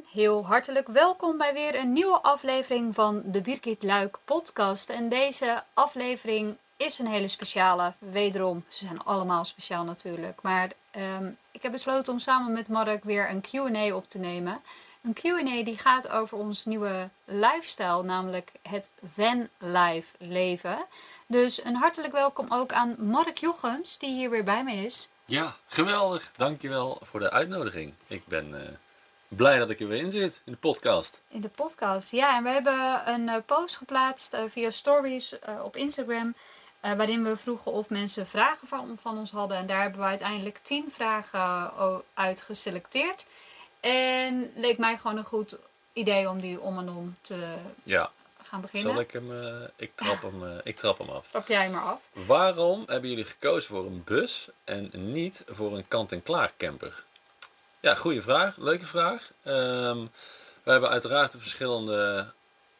Heel hartelijk welkom bij weer een nieuwe aflevering van de Birgit Luik podcast. En deze aflevering is een hele speciale, wederom. Ze zijn allemaal speciaal natuurlijk. Maar ehm, ik heb besloten om samen met Mark weer een Q&A op te nemen. Een Q&A die gaat over ons nieuwe lifestyle, namelijk het van life leven. Dus een hartelijk welkom ook aan Mark Jochems, die hier weer bij me is. Ja, geweldig. Dankjewel voor de uitnodiging. Ik ben eh, blij dat ik er weer in zit in de podcast. In de podcast, ja. En we hebben een uh, post geplaatst uh, via stories op Instagram. waarin we vroegen of mensen vragen van, van ons hadden. En daar hebben we uiteindelijk tien vragen uit geselecteerd. En leek mij gewoon een goed idee om die om en om te ja. gaan beginnen. Zal ik hem, ik, trap hem, ik trap hem af. Trap jij maar af. Waarom hebben jullie gekozen voor een bus en niet voor een kant-en-klaar camper? Ja, goede vraag. Leuke vraag. Um, we hebben uiteraard de verschillende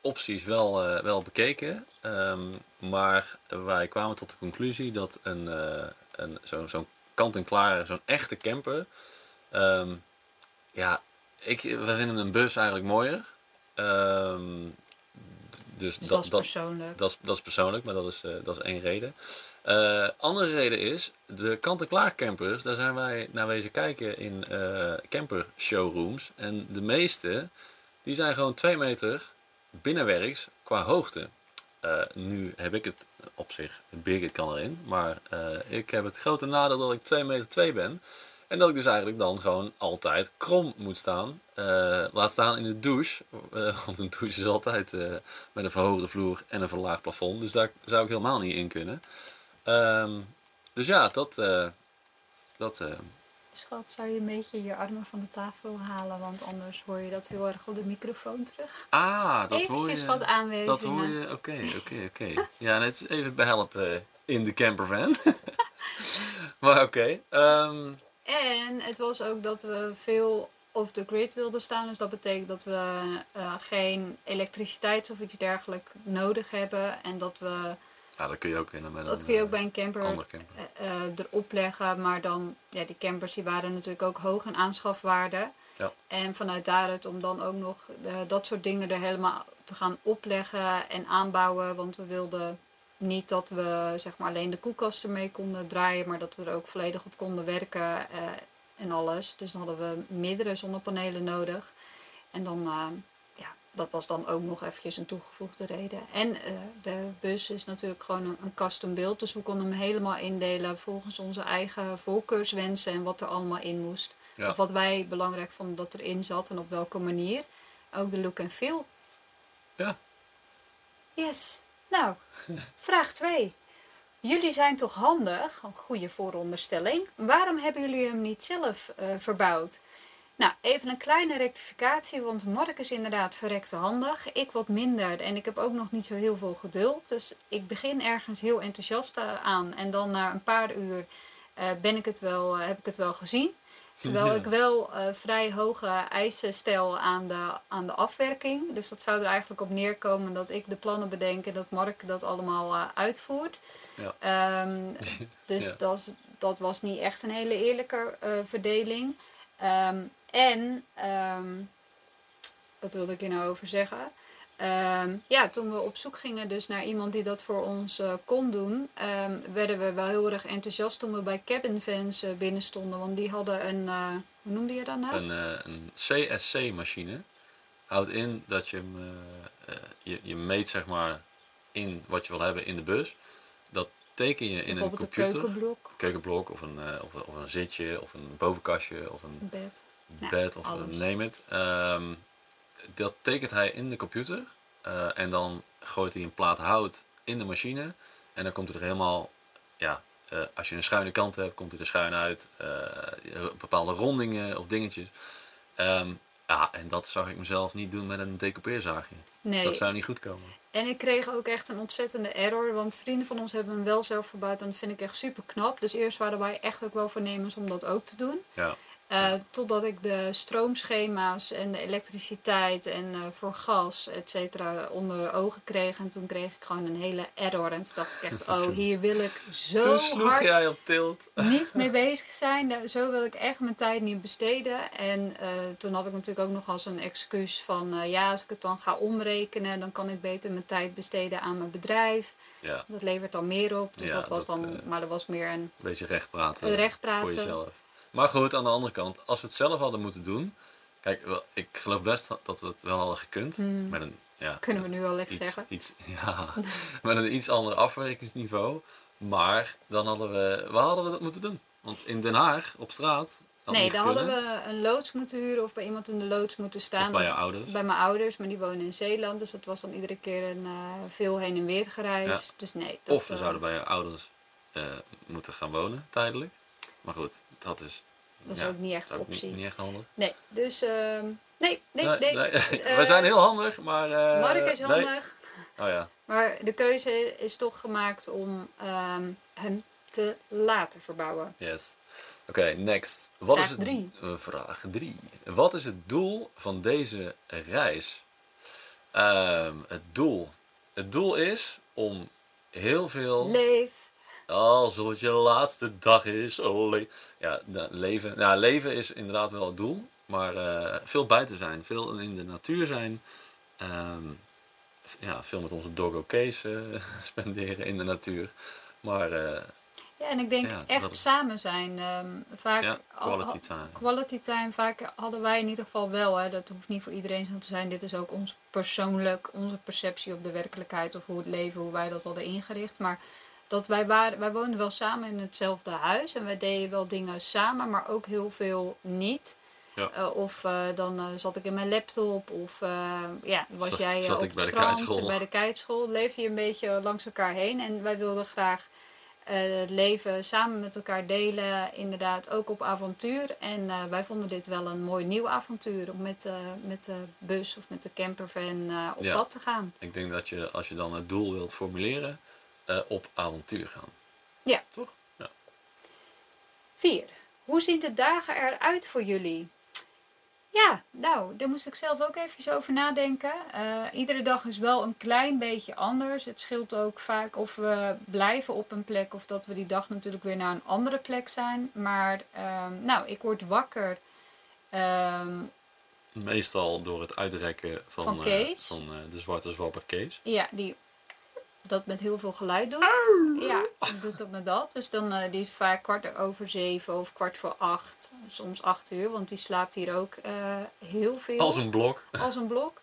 opties wel, uh, wel bekeken. Um, maar wij kwamen tot de conclusie dat een, uh, een, zo'n zo kant-en-klaar, zo'n echte camper. Um, ja, ik, we vinden een bus eigenlijk mooier. dus, dus dat, dat, is persoonlijk. Dat, dat, dat, is persoonlijk, maar dat is, uh, dat is één reden. Uh, andere reden is, de kant-en-klaar campers, daar zijn wij naar wezen kijken in uh, camper showrooms. En de meeste, die zijn gewoon 2 meter binnenwerks qua hoogte. Uh, nu heb ik het op zich, Birgit kan erin, maar ik heb het grote nadeel dat ik 2 meter 2 ben. En dat ik dus eigenlijk dan gewoon altijd krom moet staan. laat staan in de douche. want een douche is altijd met een verhoogde vloer en een verlaagd plafond. Dus daar zou ik helemaal niet in kunnen. Um, dus ja, dat. Uh, dat uh... Schat, zou je een beetje je armen van de tafel halen? Want anders hoor je dat heel erg op de microfoon terug. Ah, dat hoor je. wat aanwijzingen. Dat hoor je, oké, oké, oké. Ja, net is even behelpen in de campervan. maar oké. Um... Ehm, en het was ook dat we veel off the grid wilden staan. Dus dat betekent dat we uh, geen elektriciteit of iets dergelijks nodig hebben. En dat we ja, dat kun je ook in met Dat kun je ook bij een camper, camper. Uh, erop leggen. Maar dan, ja, die campers die waren natuurlijk ook hoog in aanschafwaarde. Ja. En vanuit daaruit om dan ook nog dat soort dingen er helemaal te gaan opleggen en aanbouwen. Want we wilden niet dat we zeg maar alleen de koelkast ermee konden draaien, maar dat we er ook volledig op konden werken en alles. Dus dan hadden we meerdere zonnepanelen nodig. En dan dat was dan ook nog eventjes een toegevoegde reden. En uh, de bus is natuurlijk gewoon een, een custom beeld. Dus we konden hem helemaal indelen volgens onze eigen voorkeurswensen en wat er allemaal in moest. Of wat wij belangrijk vonden dat erin zat en op welke manier. Ook de look en feel. Ja. Yes. Nou, vraag 2. Jullie zijn toch handig, een goede vooronderstelling. Waarom hebben jullie hem niet zelf uh, verbouwd? Nou, even een kleine rectificatie, want Mark is inderdaad verrekte handig. Ik wat minder en ik heb ook nog niet zo heel veel geduld. Dus ik begin ergens heel enthousiast aan en dan na een paar uur uh, ben ik het wel, uh, heb ik het wel gezien. Terwijl ik wel uh, vrij hoge eisen stel aan de, aan de afwerking. Dus dat zou er eigenlijk op neerkomen dat ik de plannen bedenk en dat Mark dat allemaal uitvoert. Ja. Um, dus ja. dat, dat was niet echt een hele eerlijke verdeling. Um, en, um, wat wilde ik hier nou over zeggen? Um, ja, toen we op zoek gingen dus naar iemand die dat voor ons uh, kon doen, um, werden we wel heel erg enthousiast toen we bij Cabin Fans uh, binnen stonden. Want die hadden een, uh, hoe noemde je dat nou? Een, een CSC-machine. Houdt in dat je hem, je, je meet zeg maar in wat je wil hebben in de bus. Dat teken je in een computer. Een keukenblok. keukenblok of een, of, of, een zitje of een bovenkastje of een bed bed of alles. name it. Um, dat tekent hij in de computer. Uh, en dan gooit hij een plaat hout in de machine. En dan komt hij er helemaal, ja, uh, als je een schuine kant hebt, komt hij er schuin uit. Uh, bepaalde rondingen of dingetjes. Um, ja, en dat zag ik mezelf niet doen met een decoupeerzaagje. Nee. Dat zou niet goed komen. En ik kreeg ook echt een ontzettende error, want vrienden van ons hebben hem wel zelf verbouwd en dat vind ik echt super knap. Dus eerst waren wij echt ook wel voornemens om dat ook te doen. Ja. Eh, totdat ik de stroomschema's en de elektriciteit en eh, voor gas, et cetera, onder ogen kreeg. En toen kreeg ik gewoon een hele error. En toen dacht ik echt, oh, hier wil ik zo Toen sloeg hard jij op tilt. niet mee bezig zijn. Zo wil ik echt mijn tijd niet besteden. En eh, toen had ik natuurlijk ook nog als een excuus van... ja, als ik het dan ga omrekenen... dan kan ik beter mijn tijd besteden aan mijn bedrijf. Ja, Dat levert dan meer op. Dus Ja, dat was dat, dan... maar dat was meer een... beetje recht praten. Recht praten. Voor jezelf. Maar goed, aan de andere kant, als we het zelf hadden moeten doen. Kijk, wel, ik geloof best dat we het wel hadden gekund. Met een, ja, Hmm. Kunnen we nu al lekker iets, zeggen. Iets, ja, met een iets ander afwerkingsniveau. Maar dan hadden we, waar hadden we dat moeten doen? Want in Den Haag, op straat. Nee, dan hadden we een loods moeten huren of bij iemand in de loods moeten staan. Of bij je ouders. Bij mijn ouders, maar die wonen in Zeeland. Dus dat was dan iedere keer een eh, veel heen en weer gereis. Dus nee. Dat, Of we eh, zouden bij je ouders eh, moeten gaan wonen, tijdelijk. Maar goed, dat is... Dat is ja, ook niet echt optie. Niet, niet echt handig. Nee, dus ehm, nee, nee, nee. we Eh, zijn heel handig, maar... eh, Mark is handig. Oh ja, Maar de keuze is toch gemaakt om ehm, hem te laten verbouwen. yes. Oké, next. Wat Vraag is het, drie. eh, vraag 3. Wat is het doel van deze reis? Ehm, het doel. Het doel is om heel veel... Leef. Alsof het je laatste dag is. Oh, le- ja, leven. Nou, leven is inderdaad wel het doel. Maar eh, veel buiten zijn. Veel in de natuur zijn. Ehm, ja, veel met onze doggo Case eh, spenderen in de natuur. Maar eh, Ja, en ik denk Ja, echt is- samen zijn. Ehm, vaak ja, quality al- time. Quality time, vaak hadden wij in ieder geval wel. Hè. Dat hoeft niet voor iedereen zo te zijn. Dit is ook ons persoonlijk, onze perceptie op de werkelijkheid of hoe het leven, hoe wij dat hadden ingericht. Maar dat wij waren, wij woonden wel samen in hetzelfde huis en wij deden wel dingen samen, maar ook heel veel niet. Ja. Eh, of eh, dan eh, zat ik in mijn laptop, of ja, was Zat- jij zat op ik bij de strand, kiteschool. bij de kiteschool. Leefde je een beetje langs elkaar heen en wij wilden graag het leven samen met elkaar delen, inderdaad ook op avontuur. En wij vonden dit wel een mooi nieuw avontuur om met, met de bus of met de campervan op Ja. pad te gaan. Ik denk dat je, als je dan het doel wilt formuleren, eh, op avontuur gaan. Ja. Toch? Ja. 4. Hoe zien de dagen eruit voor jullie? Ja, nou, daar moest ik zelf ook even over nadenken. Eh, iedere dag is wel een klein beetje anders. Het scheelt ook vaak of we blijven op een plek of dat we die dag natuurlijk weer naar een andere plek zijn. Maar, ehm, nou, ik word wakker. ehm, Meestal door het uitrekken van, Van eh, van de zwarte zwapper Kees. Ja, die dat met heel veel geluid doet. Ja, doet dat met dat. Dus dan eh, die is vaak kwart over zeven of kwart voor acht. Soms acht uur, want die slaapt hier ook eh, heel veel. Als een blok. Als een blok.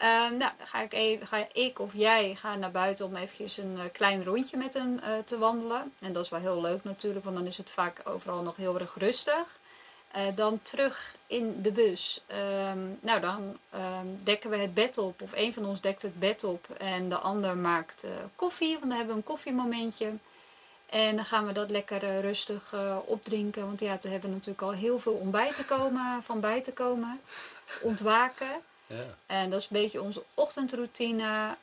Ehm, nou, dan ga ik, even, ga ik of jij gaan naar buiten om eventjes een eh, klein rondje met hem eh, te wandelen. En dat is wel heel leuk natuurlijk, want dan is het vaak overal nog heel erg rustig. Eh, dan terug in de bus. Ehm, nou, dan ehm, dekken we het bed op. Of een van ons dekt het bed op. En de ander maakt eh, koffie. Want dan hebben we een koffiemomentje. En dan gaan we dat lekker eh, rustig opdrinken. Want ja, we hebben natuurlijk al heel veel om bij te komen, van bij te komen. Ontwaken. Ja. En dat is een beetje onze ochtendroutine.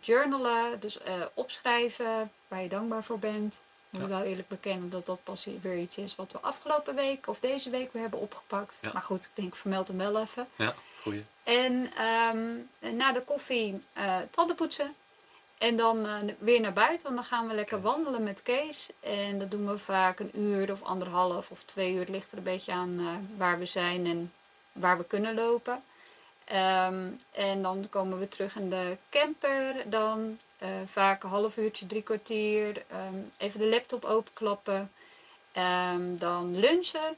journalen, dus opschrijven waar je dankbaar voor bent. Moet ik wel eerlijk bekennen dat dat pas weer iets is wat we afgelopen week of deze week weer hebben opgepakt. Maar goed, ik denk ik vermeld hem wel even. ja, goeie. En ehm, na de koffie eh tanden poetsen. En dan eh, weer naar buiten, want dan gaan we lekker wandelen met Kees. En dat doen we vaak een uur of anderhalf of twee uur. Het ligt er een beetje aan eh, waar we zijn en waar we kunnen lopen. Ehm, en dan komen we terug in de camper. Dan eh, vaak een half uurtje, drie kwartier. ehm, even de laptop openklappen. Ehm, dan lunchen.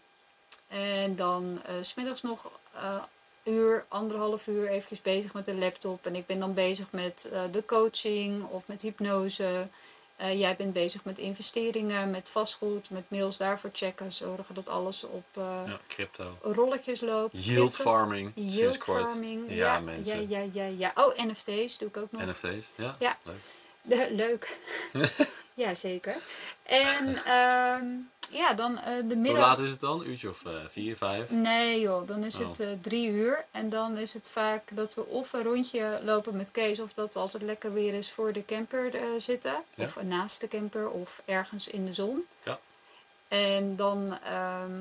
En dan s smiddags nog eh uur, anderhalf uur eventjes bezig met de laptop. En ik ben dan bezig met de coaching of met hypnose. Eh, jij bent bezig met investeringen, met vastgoed, met mails daarvoor checken. Zorgen dat alles op eh, Ja, crypto. rolletjes loopt. Yield Crypto. farming. Yield farming. Ja, Ja, mensen. Ja, ja, ja, ja. Oh, NFT's doe ik ook nog. NFT's. Ja, Ja. leuk. De- leuk. ja, zeker. En ehm, ja, dan eh, de Hoe middag. laat is het dan? Uurtje of eh, vier, vijf? Nee joh, dan is Oh. het eh, drie uur. En dan is het vaak dat we of een rondje lopen met Kees, of dat als het lekker weer is voor de camper zitten. Ja. Of naast de camper, of ergens in de zon. Ja. En dan, ehm,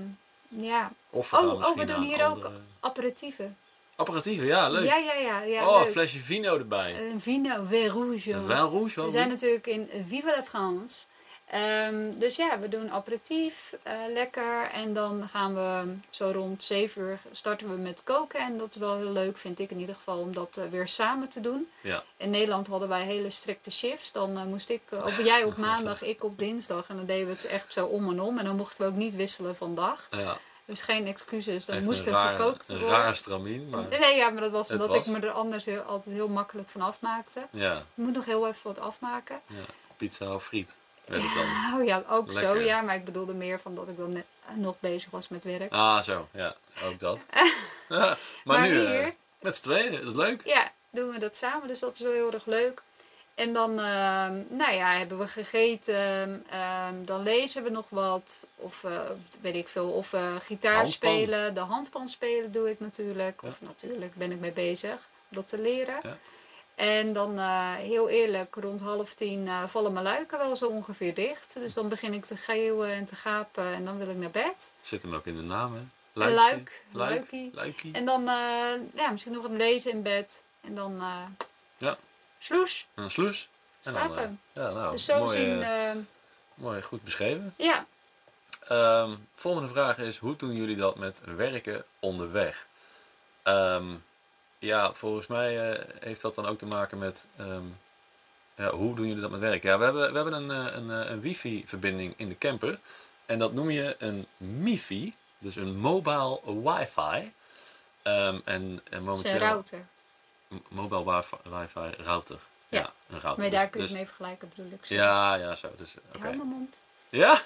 Ja. Of we Oh, oh, we doen hier een ook apperatieven. Apparatieven, ja, leuk. Ja, ja, ja. ja oh, een leuk. flesje vino erbij. Een vino, vin rouge. Een vin rouge, We wel zijn natuurlijk in Vive la France. Ehm, dus ja, we doen aperitief, eh, lekker. En dan gaan we zo rond 7 uur starten we met koken. En dat is wel heel leuk, vind ik in ieder geval, om dat eh, weer samen te doen. Ja. In Nederland hadden wij hele strikte shifts. Dan eh, moest ik, of jij op maandag, ik op dinsdag. En dan deden we het echt zo om en om. En dan mochten we ook niet wisselen van dag. Ja, Dus geen excuses, dan moest een er gekookt een worden. raar stramien, maar Nee, ja, maar dat was omdat was. ik me er anders heel, altijd heel makkelijk van afmaakte. ja, Ik moet nog heel even wat afmaken. ja, pizza of friet dan. Oh ja, ook zo ja. Maar ik bedoelde meer van dat ik dan net, eh, nog bezig was met werk. Ah, zo, ja, ook dat. Maar, Maar nu hier- eh, met z'n tweeën, dat is leuk. Ja, doen we dat samen. Dus dat is wel heel erg leuk. En dan, ehm, nou ja, hebben we gegeten. ehm, dan lezen we nog wat. Of eh, weet ik veel. Of gitaar Handpan. spelen. De handpan spelen doe ik natuurlijk. Ja. Of natuurlijk ben ik mee bezig om dat te leren. Ja. En dan, eh, heel eerlijk, rond half tien eh, vallen mijn luiken wel zo ongeveer dicht. Dus dan begin ik te geeuwen en te gapen en dan wil ik naar bed. Zit hem ook in de naam, hè? Luikje, luik, luik, luikie. luikie. En dan eh, ja, misschien nog wat lezen in bed. En dan Ja. sloes, En een sloes. En dan, slapen. ja, nou, dus zo mooi, zien, mooi, goed beschreven. ja. Ehm, volgende vraag is, hoe doen jullie dat met werken onderweg? Ehm, ja, volgens mij eh, heeft dat dan ook te maken met, ehm, ja, hoe doen jullie dat met werken? Ja, we hebben, we hebben een, eh, een, eh, een wifi-verbinding in de camper. En dat noem je een MiFi, dus een mobile wifi. Ehm, en, momenteel... een router. Mobile wifi, wifi router. Ja. Ja, een router. Maar daar Dus- kun je dus- het mee vergelijken bedoel ik. zo. Ja, ja, zo. Dus, oké. hou mijn mond. Ja?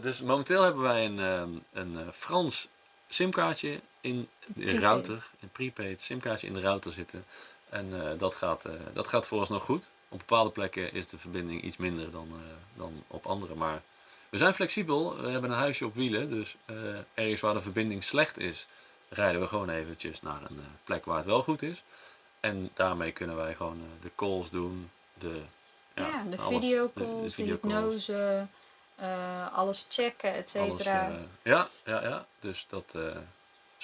Dus momenteel hebben wij een, ehm, een eh, Frans simkaartje in de router, een prepaid simkaartje in de router zitten. En eh, dat, gaat, eh dat gaat vooralsnog goed. Op bepaalde plekken is de verbinding iets minder dan, eh, dan op andere. Maar we zijn flexibel. We hebben een huisje op wielen. Dus ergens waar de verbinding slecht is, rijden we gewoon eventjes naar een plek waar het wel goed is. En daarmee kunnen wij gewoon de calls doen. De, Ja, de alles. videocalls, De- de, hypnose, alles checken, et cetera. ja, ja, ja. Dus dat,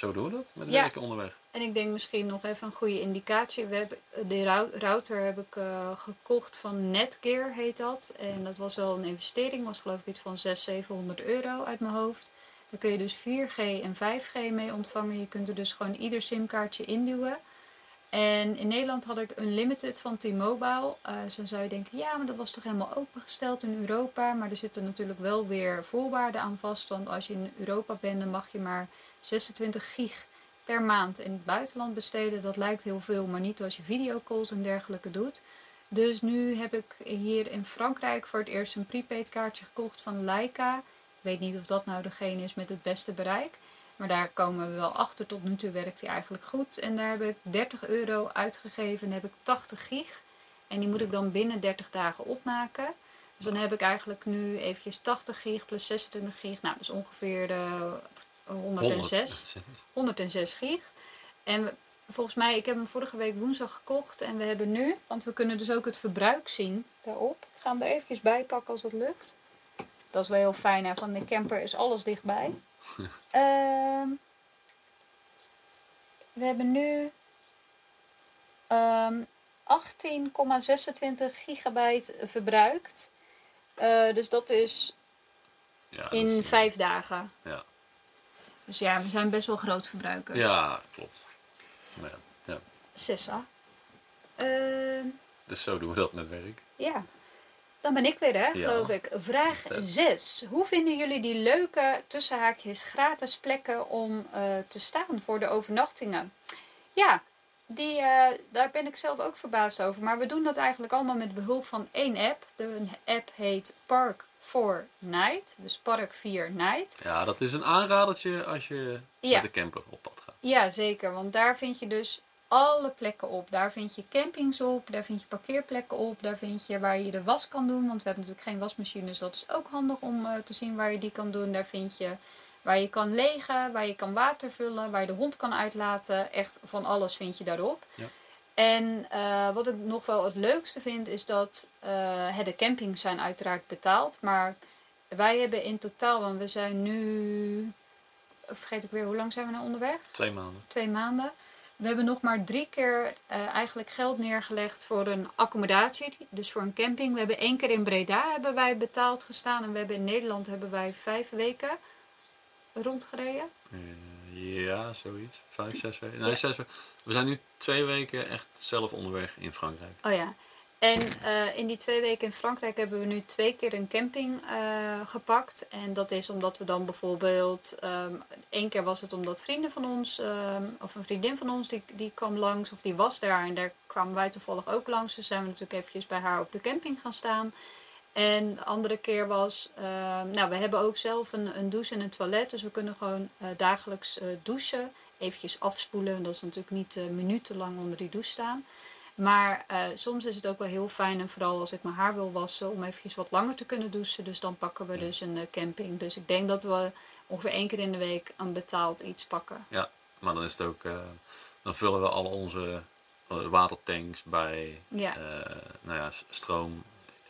zo doen we dat met Ja. werken onderweg. En ik denk misschien nog even een goede indicatie. We hebben, de rou- router heb ik eh, gekocht van Netgear, heet dat. En dat was wel een investering, was geloof ik iets van 600, 700 euro uit mijn hoofd. Daar kun je dus 4G en 5G mee ontvangen. Je kunt er dus gewoon ieder simkaartje induwen. En in Nederland had ik Unlimited van T-Mobile. Eh zo zou je denken, ja, maar dat was toch helemaal opengesteld in Europa. Maar er zitten natuurlijk wel weer voorwaarden aan vast. Want als je in Europa bent, dan mag je maar 26 gig per maand in het buitenland besteden. Dat lijkt heel veel, maar niet als je videocalls en dergelijke doet. Dus nu heb ik hier in Frankrijk voor het eerst een prepaid kaartje gekocht van Leica. Ik weet niet of dat nou degene is met het beste bereik. Maar daar komen we wel achter. Tot nu toe werkt die eigenlijk goed. En daar heb ik 30 euro uitgegeven en heb ik 80 gig. En die moet ik dan binnen 30 dagen opmaken. Dus dan heb ik eigenlijk nu eventjes 80 gig plus 26 gig. Nou, dat is ongeveer eh 106. 106 gig. En volgens mij, ik heb hem vorige week woensdag gekocht. En we hebben nu, want we kunnen dus ook het verbruik zien daarop. Ik ga hem er eventjes bij pakken als het lukt. Dat is wel heel fijn. Hè? Van de camper is alles dichtbij. Ehm, we hebben nu ehm 18,26 gigabyte verbruikt. Eh, dus dat is Ja, dat in is, eh, vijf dagen. Ja. Dus ja, we zijn best wel groot verbruikers. ja, klopt. Maar ja, ja. Sessa. Ehm, Dus zo doen we dat met werk. ja. Dan ben ik weer, hè, geloof ik. Vraag Zes. 6. Hoe vinden jullie die leuke, tussenhaakjes, gratis plekken om eh, te staan voor de overnachtingen? Ja, die, eh, daar ben ik zelf ook verbaasd over. Maar we doen dat eigenlijk allemaal met behulp van één app. De app heet Park 4 Night. Dus Park 4 Night. Ja, dat is een aanradertje als je Ja. met de camper op pad gaat. Ja, zeker. Want daar vind je dus alle plekken op. Daar vind je campings op, daar vind je parkeerplekken op, daar vind je waar je de was kan doen. Want we hebben natuurlijk geen wasmachine, dus dat is ook handig om eh, te zien waar je die kan doen. Daar vind je waar je kan legen, waar je kan water vullen, waar je de hond kan uitlaten. Echt van alles vind je daarop. Ja. En eh, wat ik nog wel het leukste vind, is dat hè, de campings zijn uiteraard betaald. Maar wij hebben in totaal, want we zijn nu vergeet ik weer, hoe lang zijn we nou onderweg? Twee maanden. Twee maanden. We hebben nog maar drie keer eh, eigenlijk geld neergelegd voor een accommodatie, dus voor een camping. We hebben één keer in Breda hebben wij betaald gestaan en we hebben in Nederland hebben wij vijf weken rondgereden. Eh, ja, zoiets. Vijf, zes weken. Nee, zes weken. We zijn nu twee weken echt zelf onderweg in Frankrijk. Oh ja. En eh, in die twee weken in Frankrijk hebben we nu twee keer een camping eh, gepakt. En dat is omdat we dan bijvoorbeeld. Um, één keer was het omdat vrienden van ons, ehm, of een vriendin van ons, die, die kwam langs of die was daar. En daar kwamen wij toevallig ook langs. Dus zijn we natuurlijk eventjes bij haar op de camping gaan staan. En de andere keer was, ehm, nou we hebben ook zelf een, een douche en een toilet. Dus we kunnen gewoon uh, dagelijks douchen. Eventjes afspoelen. Dat is natuurlijk niet minutenlang onder die douche staan. Maar soms is het ook wel heel fijn, en vooral als ik mijn haar wil wassen, om eventjes wat langer te kunnen douchen. Dus dan pakken we dus een camping. Dus ik denk dat we ongeveer één keer in de week een betaald iets pakken. Ja, maar dan is het ook, dan vullen we al onze watertanks bij. Ja. nou ja, stroom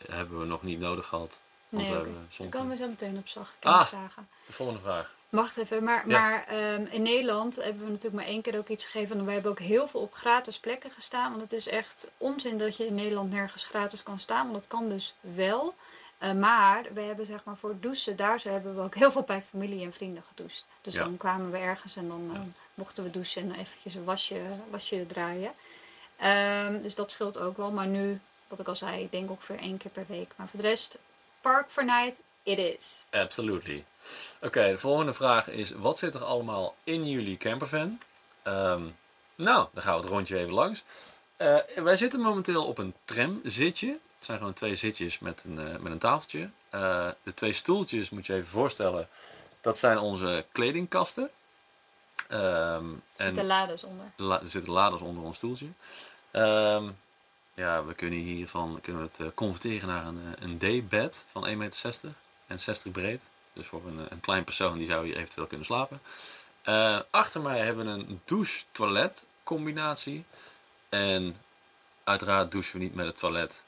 hebben we nog niet nodig gehad. Want nee, we okay. Daar komen we zo meteen op zag. Ah, vragen. de volgende vraag. Wacht even, maar, maar um, in Nederland hebben we natuurlijk maar één keer ook iets gegeven. En we hebben ook heel veel op gratis plekken gestaan. Want het is echt onzin dat je in Nederland nergens gratis kan staan. Want dat kan dus wel. Uh, maar we hebben zeg maar voor douchen, daar zo hebben we ook heel veel bij familie en vrienden gedoucht. Dus ja. dan kwamen we ergens en dan mochten we douchen en eventjes een wasje, wasje draaien. Um, dus dat scheelt ook wel. Maar nu, wat ik al zei, ik denk ongeveer één keer per week. Maar voor de rest, park for night, it is. Absolutely. Oké, okay, de volgende vraag is: wat zit er allemaal in jullie campervan? Um, nou, dan gaan we het rondje even langs. Uh, wij zitten momenteel op een tramzitje. Het zijn gewoon twee zitjes met een, uh, met een tafeltje. Uh, de twee stoeltjes, moet je even voorstellen, dat zijn onze kledingkasten. Um, er zitten laders onder. La er zitten laders onder ons stoeltje. Um, ja, we kunnen hiervan kunnen we het converteren naar een, een D-bed van 1,60 meter en 60 breed. Dus voor een, een klein persoon die zou hier eventueel kunnen slapen. Uh, achter mij hebben we een douche-toilet combinatie. En uiteraard douchen we niet met het toilet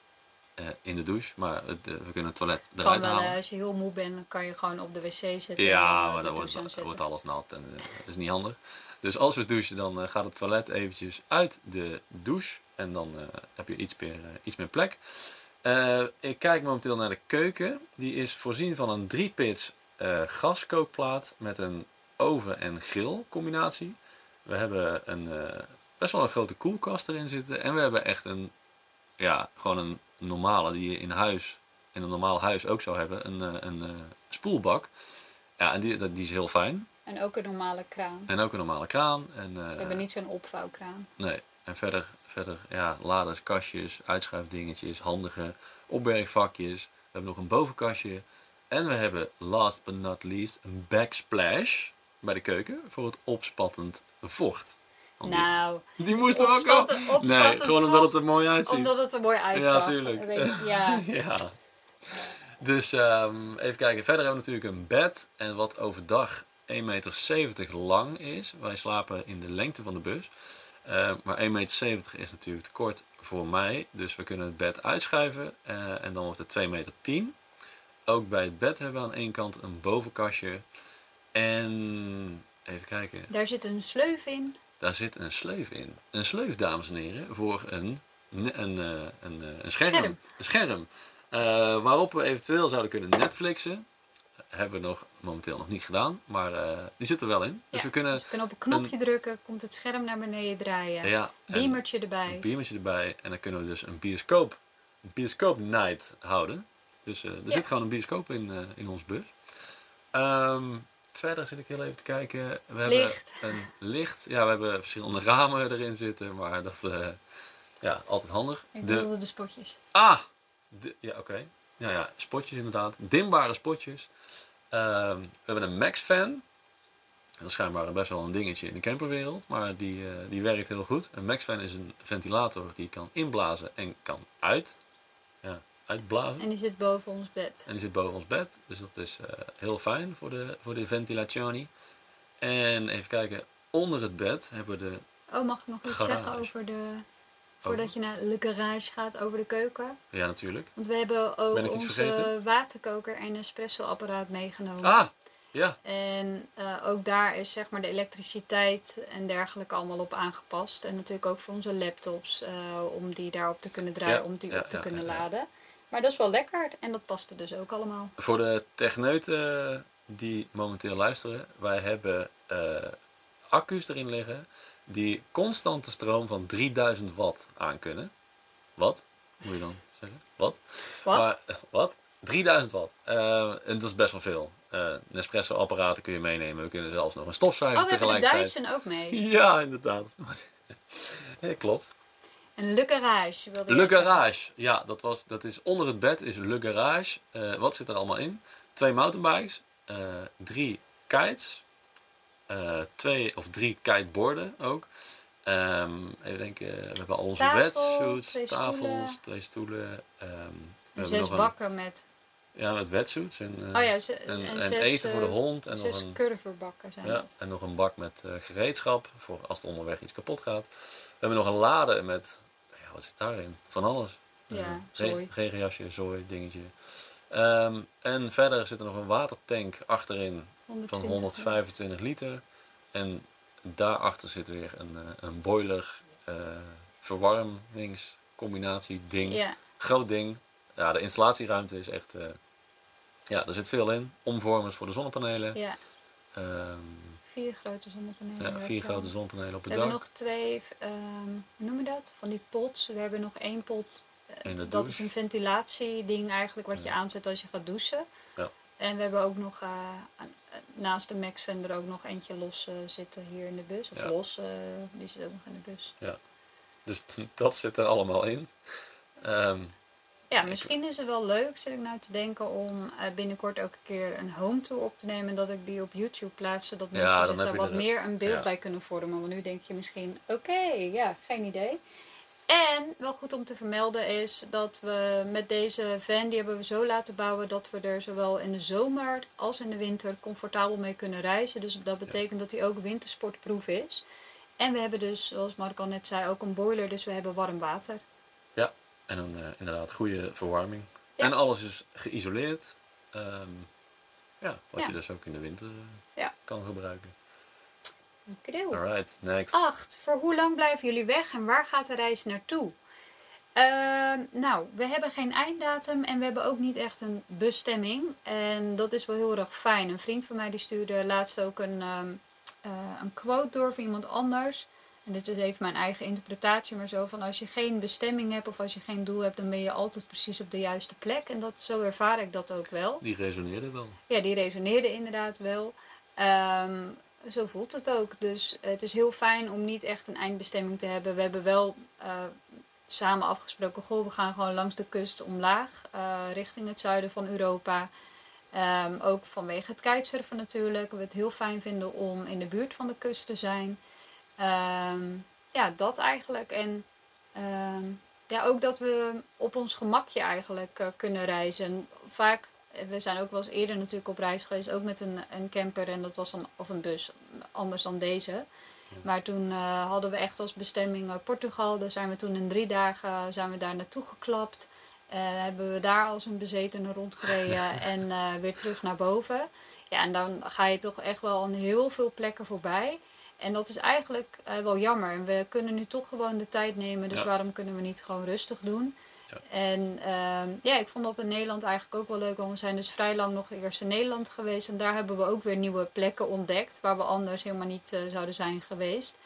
uh, in de douche, maar het, uh, we kunnen het toilet eruit halen. als je heel moe bent, dan kan je gewoon op de wc zitten. Ja, maar dan wordt, wordt, alles nat en dat is niet handig. Dus als we douchen, dan gaat het toilet eventjes uit de douche. En dan heb je iets meer, iets meer plek. Ik kijk momenteel naar de keuken. Die is voorzien van een 3-pits uh, gaskookplaat met een oven- en grill combinatie. We hebben een, best wel een grote koelkast erin zitten. En we hebben echt een, ja, gewoon een normale die je in huis, in een normaal huis ook zou hebben. Een, een spoelbak. Ja, en die, die is heel fijn. En ook een normale kraan. En ook een normale kraan. En, we hebben niet zo'n opvouwkraan. Nee, en verder, verder ja, laders, kastjes, uitschuifdingetjes, handige opbergvakjes. We hebben nog een bovenkastje. En we hebben, last but not least, een backsplash bij de keuken voor het opspattend vocht. Nou, die, die moesten we ook al. Nee, gewoon omdat het er mooi uitziet. Omdat het er mooi uitzag. Ja, tuurlijk. ja. ja. Dus um, even kijken. Verder hebben we natuurlijk een bed. En wat overdag 1,70 meter lang is. Wij slapen in de lengte van de bus. Uh, maar 1,70 meter is natuurlijk te kort voor mij. Dus we kunnen het bed uitschuiven. Uh, en dan wordt het 2,10 meter. Ook bij het bed hebben we aan één kant een bovenkastje. En even kijken. Daar zit een sleuf in. Daar zit een sleuf in. Een sleuf, dames en heren, voor een, een, een, een, een scherm. scherm. Een scherm. Uh, waarop we eventueel zouden kunnen Netflixen hebben we nog momenteel nog niet gedaan, maar uh, die zit er wel in. Dus ja, we kunnen, dus we kunnen op een knopje een, drukken, komt het scherm naar beneden draaien. Ja, beamertje erbij. Een beamertje erbij en dan kunnen we dus een bioscoop, bioscoop night houden. Dus uh, er ja. zit gewoon een bioscoop in, uh, in ons bus. Um, verder zit ik heel even te kijken. We licht. hebben een licht. Ja, we hebben verschillende ramen erin zitten, maar dat ja, altijd handig. Ik bedoelde de, de spotjes. Ah! De, ja, oké. Okay. Ja, ja, spotjes inderdaad. Dimbare spotjes. Uh, we hebben een Max-fan. Dat is schijnbaar best wel een dingetje in de camperwereld, maar die, uh, die werkt heel goed. Een Max-fan is een ventilator die kan inblazen en kan uit, ja, uitblazen. En die zit boven ons bed. En die zit boven ons bed, dus dat is uh, heel fijn voor de, voor de ventilatie. En even kijken, onder het bed hebben we de Oh, mag ik nog iets zeggen over de Voordat je naar Le Garage gaat over de keuken. Ja, natuurlijk. Want we hebben ook onze waterkoker en espresso apparaat meegenomen. Ah, Ja, En eh, ook daar is zeg maar de elektriciteit en dergelijke allemaal op aangepast. En natuurlijk ook voor onze laptops, eh, om die daarop te kunnen draaien, Ja, om die ja, op te ja, kunnen laden. Maar dat is wel lekker en dat paste dus ook allemaal. voor de techneuten die momenteel luisteren, wij hebben eh, accu's erin liggen die constante stroom van 3000 watt aankunnen. Wat? Moet je dan zeggen? Wat? Wat? Maar, eh, wat? 3000 watt. Eh, en dat is best wel veel. Eh een espresso apparaten kun je meenemen. We kunnen zelfs nog een stofzuiger oh, we de tegelijkertijd. Dyson ook mee. Ja, inderdaad. ja, klopt. En Le Garage wilde Le. Garage. Ja, dat, was, dat is onder het bed is Le Garage. Eh, wat zit er allemaal in? Twee mountainbikes. eh, drie kites. Eh, twee of drie kiteborden ook. Ehm, even denken, we hebben al onze wetsuits, tafels, stoelen. twee stoelen. ehm, we zes nog een, bakken met... ja, met wetsuits en, eh, Oh ja, ze, en, en, en zes, eten voor de eh, hond. En nog zes een, curverbakken zijn ja, en nog een bak met gereedschap voor als er onderweg iets kapot gaat. We hebben nog een lade met, ja, wat zit daarin? Van alles. Ja, zooi. Regenjasje, zooi, dingetje. Ehm, en verder zit er nog een watertank achterin van 120. 125 liter. En daarachter zit weer een, eh, een boiler eh verwarmingscombinatie ding. Ja, Groot ding. Ja, de installatieruimte is echt... eh, ja, er zit veel in. Omvormers voor de zonnepanelen. ja, Ehm, vier grote zonnepanelen. ja, vier grote zonnepanelen op We het hebben dak. nog twee, ehm, hoe noem je dat? Van die pots. We hebben nog één pot. dat douche. is een ventilatieding eigenlijk wat je aanzet als je gaat douchen. Ja. En we hebben ook nog naast de Max Fender ook nog eentje los eh, zitten hier in de bus. Of Ja. los, eh, die zit ook nog in de bus. Dus t- dat zit er allemaal in. Ehm, Ja, misschien is het wel leuk, zit ik nou te denken, om eh, binnenkort ook een keer een home tour op te nemen. En dat ik die op YouTube plaats, zodat Ja, mensen zich daar wat er- meer een beeld ja. bij kunnen vormen. Want nu denk je misschien, oké, ja, geen idee. En wel goed om te vermelden is dat we met deze van, die hebben we zo laten bouwen dat we er zowel in de zomer als in de winter comfortabel mee kunnen reizen. Dus dat betekent dat hij ook wintersportproof is. En we hebben dus, zoals Mark al net zei, ook een boiler, dus we hebben warm water. en een eh, inderdaad goede verwarming. Ja. En alles is geïsoleerd. Ehm, ja, wat Ja. je dus ook in de winter eh, Ja. kan gebruiken. Oké. Alright, next. 8. Voor hoe lang blijven jullie weg en waar gaat de reis naartoe? Ehm, nou, we hebben geen einddatum en we hebben ook niet echt een bestemming. En dat is wel heel erg fijn. Een vriend van mij die stuurde laatst ook een, ehm, eh, een quote door van iemand anders. En dit is even mijn eigen interpretatie, maar zo van als je geen bestemming hebt of als je geen doel hebt, dan ben je altijd precies op de juiste plek. En dat, zo ervaar ik dat ook wel. Die resoneerde wel. Ja, die resoneerde inderdaad wel. Ehm, zo voelt het ook. Dus het is heel fijn om niet echt een eindbestemming te hebben. We hebben wel eh, samen afgesproken, goh, we gaan gewoon langs de kust omlaag, eh, richting het zuiden van Europa. Ehm, ook vanwege het kitesurfen natuurlijk. We het heel fijn vinden om in de buurt van de kust te zijn. Ehm, ja, dat eigenlijk. En ehm, ja, ook dat we op ons gemakje eigenlijk eh, kunnen reizen. Vaak, we zijn ook wel eens eerder natuurlijk op reis geweest, ook met een, een camper en dat was dan, of een bus, anders dan deze. Maar toen eh, hadden we echt als bestemming eh, Portugal. Daar zijn we toen in drie dagen eh, zijn we daar naartoe geklapt. Eh, hebben we daar als een bezetene rondgereden en weer terug naar boven. Ja, en dan ga je toch echt wel aan heel veel plekken voorbij. En dat is eigenlijk wel jammer. En we kunnen nu toch gewoon de tijd nemen. Dus Ja. waarom kunnen we niet gewoon rustig doen? Ja. En ehm, ja, ik vond dat in Nederland eigenlijk ook wel leuk. Want we zijn dus vrij lang nog eerst in Nederland geweest. En daar hebben we ook weer nieuwe plekken ontdekt. Waar we anders helemaal niet eh, zouden zijn geweest.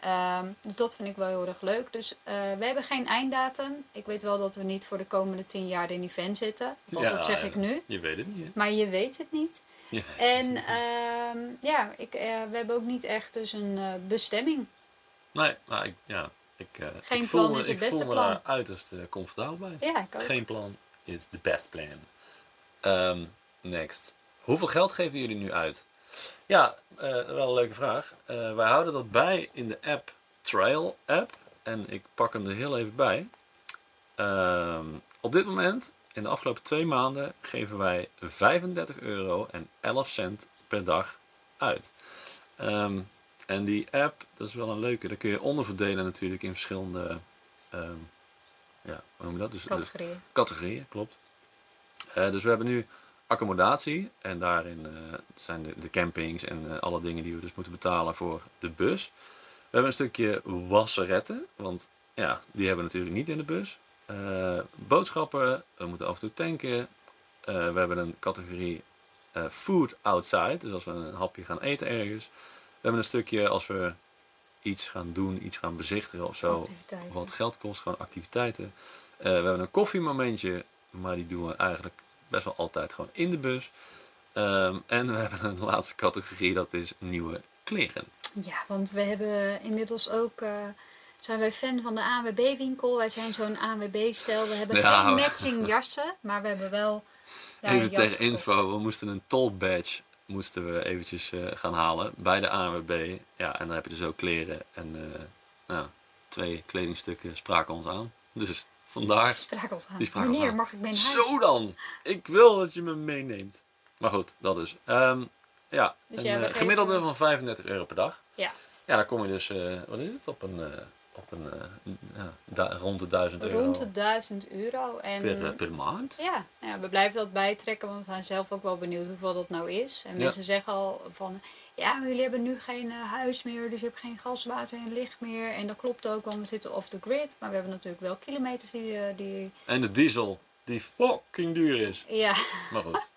Ehm, dus dat vind ik wel heel erg leuk. Dus eh, we hebben geen einddatum. Ik weet wel dat we niet voor de komende tien jaar in die van zitten. Althans, Ja, dat zeg ja. ik nu. Je weet het niet, hè? Maar je weet het niet. Weet En ehm, ja, ik, eh, we hebben ook niet echt dus een bestemming. Nee, maar ik, ja, ik, eh, Geen ik voel plan me, is het ik beste voel me plan. daar uiterst eh, comfortabel bij. Ja, ik ook. Geen plan is the best plan. Ehm, next. Hoeveel geld geven jullie nu uit? Ja, eh, wel een leuke vraag. Eh, wij houden dat bij in de app Trail app. En ik pak hem er heel even bij. Ehm, op dit moment, in de afgelopen twee maanden, geven wij 35 euro en 11 cent per dag uit. Ehm, en die app, dat is wel een leuke. Daar kun je onderverdelen natuurlijk in verschillende... ehm, ja, hoe noem je dat? Dus, dus- Categorieën. categorieën, klopt. Eh, dus we hebben nu accommodatie. En daarin eh, zijn de, de campings en eh, alle dingen die we dus moeten betalen voor de bus. We hebben een stukje wasseretten, want ja, die hebben we natuurlijk niet in de bus. Eh, boodschappen, we moeten af en toe tanken. Eh, we hebben een categorie eh, food outside, dus als we een hapje gaan eten ergens. We hebben een stukje als we iets gaan doen, iets gaan bezichtigen of zo. Wat geld kost, gewoon activiteiten. Eh, we hebben een koffiemomentje, maar die doen we eigenlijk best wel altijd gewoon in de bus. Ehm, en we hebben een laatste categorie, dat is nieuwe kleren. Ja, want we hebben inmiddels ook. eh, zijn wij fan van de ANWB-winkel? Wij zijn zo'n ANWB-stel. We hebben Ja, geen matching jassen, maar we hebben wel. Even gekocht. info, we moesten een toll badge moesten we eventjes eh, gaan halen bij de ANWB. Ja, en dan heb je dus ook kleren en eh, nou, twee kledingstukken spraken ons aan. Dus vandaar, Spraak ons aan. Die spraak ons aan. mag ik huis? zo dan! Ik wil dat je me meeneemt. Maar goed, dat dus. Ehm, ja, Dus een eh, gemiddelde van 35 euro per dag. Ja, Ja, dan kom je dus, wat is het, op een, op een eh, ja, rond de 1000 euro rond de 1000 euro. En per, eh, per maand. Ja, ja, we blijven dat bijtrekken, want we zijn zelf ook wel benieuwd hoeveel dat nou is. En Ja. mensen zeggen al van, ja, maar jullie hebben nu geen eh, huis meer, dus je hebt geen gas, water en licht meer. En dat klopt ook, want we zitten off the grid. Maar we hebben natuurlijk wel kilometers die, die En de diesel, die fucking duur is. ja, Maar goed,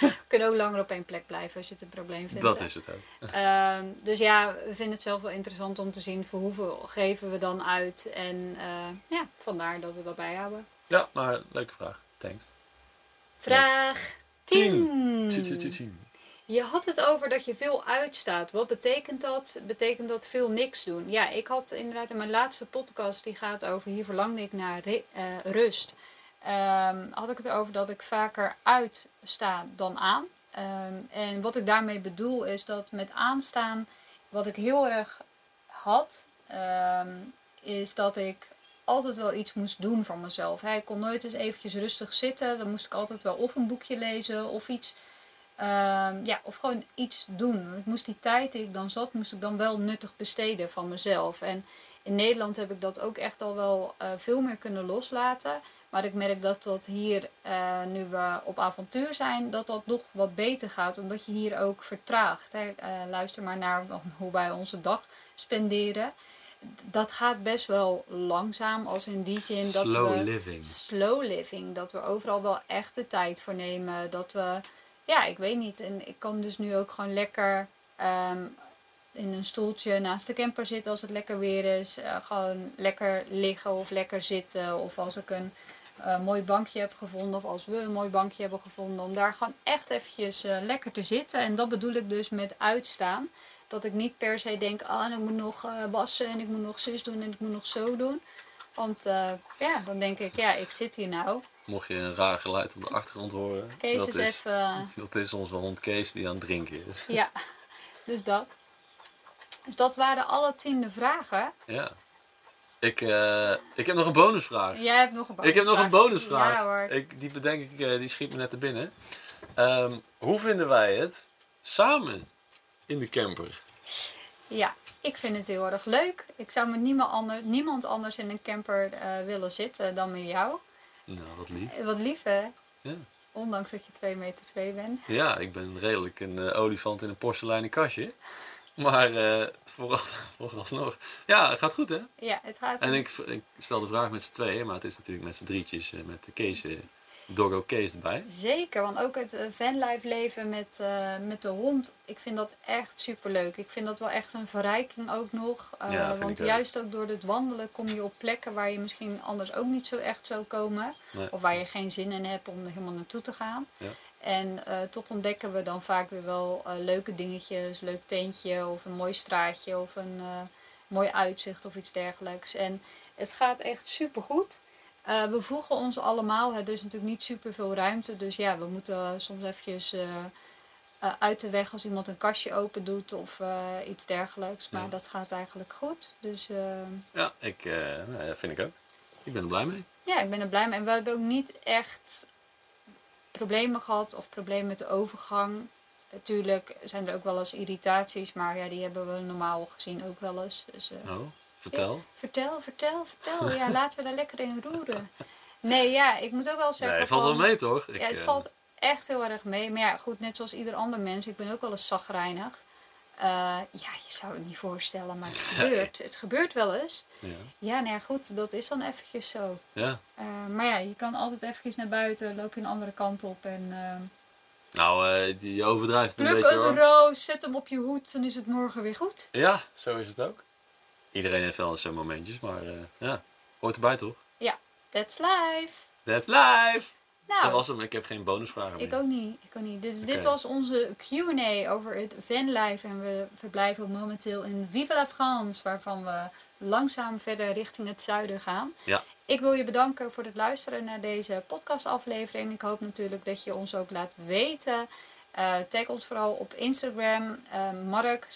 we kunnen ook langer op één plek blijven als je het een probleem vindt. dat hè. is het ook. Ehm, dus ja, we vinden het zelf wel interessant om te zien voor hoeveel geven we dan uit. En eh, ja, vandaar dat we dat bijhouden. Ja, maar leuke vraag. Thanks. Vraag 10. Tien, tien, tien, tien. Je had het over dat je veel uitstaat. Wat betekent dat? Betekent dat veel niks doen? Ja, ik had inderdaad in mijn laatste podcast, die gaat over hier verlangde ik naar eh, rust. Ehm, had ik het erover dat ik vaker uitsta dan aan. Ehm, en wat ik daarmee bedoel is dat met aanstaan, wat ik heel erg had, ehm, is dat ik altijd wel iets moest doen voor mezelf. hè. Ik kon nooit eens eventjes rustig zitten. Dan moest ik altijd wel of een boekje lezen of iets ja, of gewoon iets doen. Ik moest die tijd die ik dan zat, moest ik dan wel nuttig besteden van mezelf. En in Nederland heb ik dat ook echt al wel eh, veel meer kunnen loslaten. Maar ik merk dat dat hier, eh, nu we op avontuur zijn, dat dat nog wat beter gaat. Omdat je hier ook vertraagt. Hè. Eh, luister maar naar hoe wij onze dag spenderen. Dat gaat best wel langzaam, als in die zin dat Slow we living. slow living. Dat we overal wel echt de tijd voor nemen. Dat we, ja, ik weet niet. En ik kan dus nu ook gewoon lekker ehm, in een stoeltje naast de camper zitten als het lekker weer is. Eh, gewoon lekker liggen of lekker zitten. Of als ik een eh, mooi bankje heb gevonden. Of als we een mooi bankje hebben gevonden. Om daar gewoon echt eventjes eh, lekker te zitten. En dat bedoel ik dus met uitstaan. Dat ik niet per se denk, ah, en ik moet nog eh, wassen en ik moet nog zus doen en ik moet nog zo doen. Want ja, dan denk ik, ja, ik zit hier nou. Mocht je een raar geluid op de achtergrond horen, Kees dat, is is, even, dat is onze hond Kees die aan het drinken is. ja, dus dat. Dus dat waren alle tiende vragen. Ja. Ik, eh, ik heb nog een bonusvraag. Jij hebt nog een Ik heb nog een bonusvraag. Ja hoor. Ik, die bedenk ik, eh, die schiet me net te binnen. Ehm, hoe vinden wij het samen in de camper? Ja, ik vind het heel erg leuk. Ik zou met niemand anders, niemand anders in een camper eh, willen zitten dan met jou. Nou, wat lief. Wat lief hè? Ja, Ondanks dat je 2 meter 2 bent. ja ik ben redelijk een olifant in een porseleinen kastje. Maar eh vooral, vooralsnog. Ja, het gaat goed hè? Ja, het gaat En ik, ik stel de vraag met z'n tweeën, maar het is natuurlijk met z'n drietjes eh, met de Kees, eh, Doggo Kees erbij. Zeker, want ook het eh, vanlife leven met, met de hond, ik vind dat echt super leuk. Ik vind dat wel echt een verrijking ook nog. Ja, want juist ook door het wandelen kom je op plekken waar je misschien anders ook niet zo echt zou komen. Nee. Of waar je geen zin in hebt om er helemaal naartoe te gaan. Ja. En eh, toch ontdekken we dan vaak weer wel eh, leuke dingetjes, leuk tentje of een mooi straatje of een eh, mooi uitzicht of iets dergelijks. En het gaat echt super goed. We voegen ons allemaal. hè, Er is natuurlijk niet super veel ruimte. Dus ja, we moeten soms eventjes uit de weg als iemand een kastje open doet of iets dergelijks. Maar Ja. dat gaat eigenlijk goed. Dus Ja, ik, nou, vind ik ook. Ik ben er blij mee. ja, ik ben er blij mee. En we hebben ook niet echt problemen gehad of problemen met de overgang. Natuurlijk zijn er ook wel eens irritaties, maar ja, die hebben we normaal gezien ook wel eens. Dus, eh, Oh, vertel. Vertel, vertel, vertel. Ja, laten we daar lekker in roeren. Nee, ja, ik moet ook wel zeggen. Nee, valt wel mee toch? Ik, Ja, het eh, valt echt heel erg mee. Maar ja, goed, net zoals ieder ander mens. Ik ben ook wel eens zagrijnig. Eh, ja, je zou het niet voorstellen, maar het Nee. gebeurt. Het gebeurt wel eens. Ja. Ja, nou ja, goed, dat is dan eventjes zo. ja. Eh, maar ja, je kan altijd eventjes naar buiten, loop je een andere kant op en ehm, Nou, eh, die overdrijft een pluk beetje een hoor. roos, zet hem op je hoed, dan is het morgen weer goed. Ja, zo is het ook. Iedereen heeft wel eens zo'n momentjes, maar eh, ja, hoort erbij toch? That's life. That's life! Nou, Dat was hem, ik heb geen bonusvragen ik meer. ook niet. Ik ook niet. Dus dit was onze Q&A over het vanlife en we verblijven momenteel in Vive la France, waarvan we langzaam verder richting het zuiden gaan. Ja. Ik wil je bedanken voor het luisteren naar deze podcastaflevering. Ik hoop natuurlijk dat je ons ook laat weten. Eh tag ons vooral op Instagram, eh Mark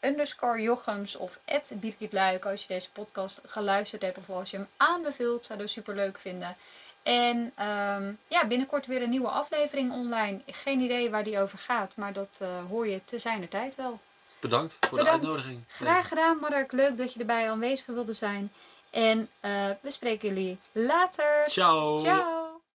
underscore Jochems of Birgit Luik als je deze podcast geluisterd hebt of als je hem aanbeveelt. Zouden we super leuk vinden. En ehm, ja, binnenkort weer een nieuwe aflevering online. Geen idee waar die over gaat, maar dat eh, hoor je te zijner tijd wel. Bedankt voor Bedankt. de uitnodiging. Graag gedaan, Mark. Leuk dat je erbij aanwezig wilde zijn. En eh, we spreken jullie later. Ciao! Ciao!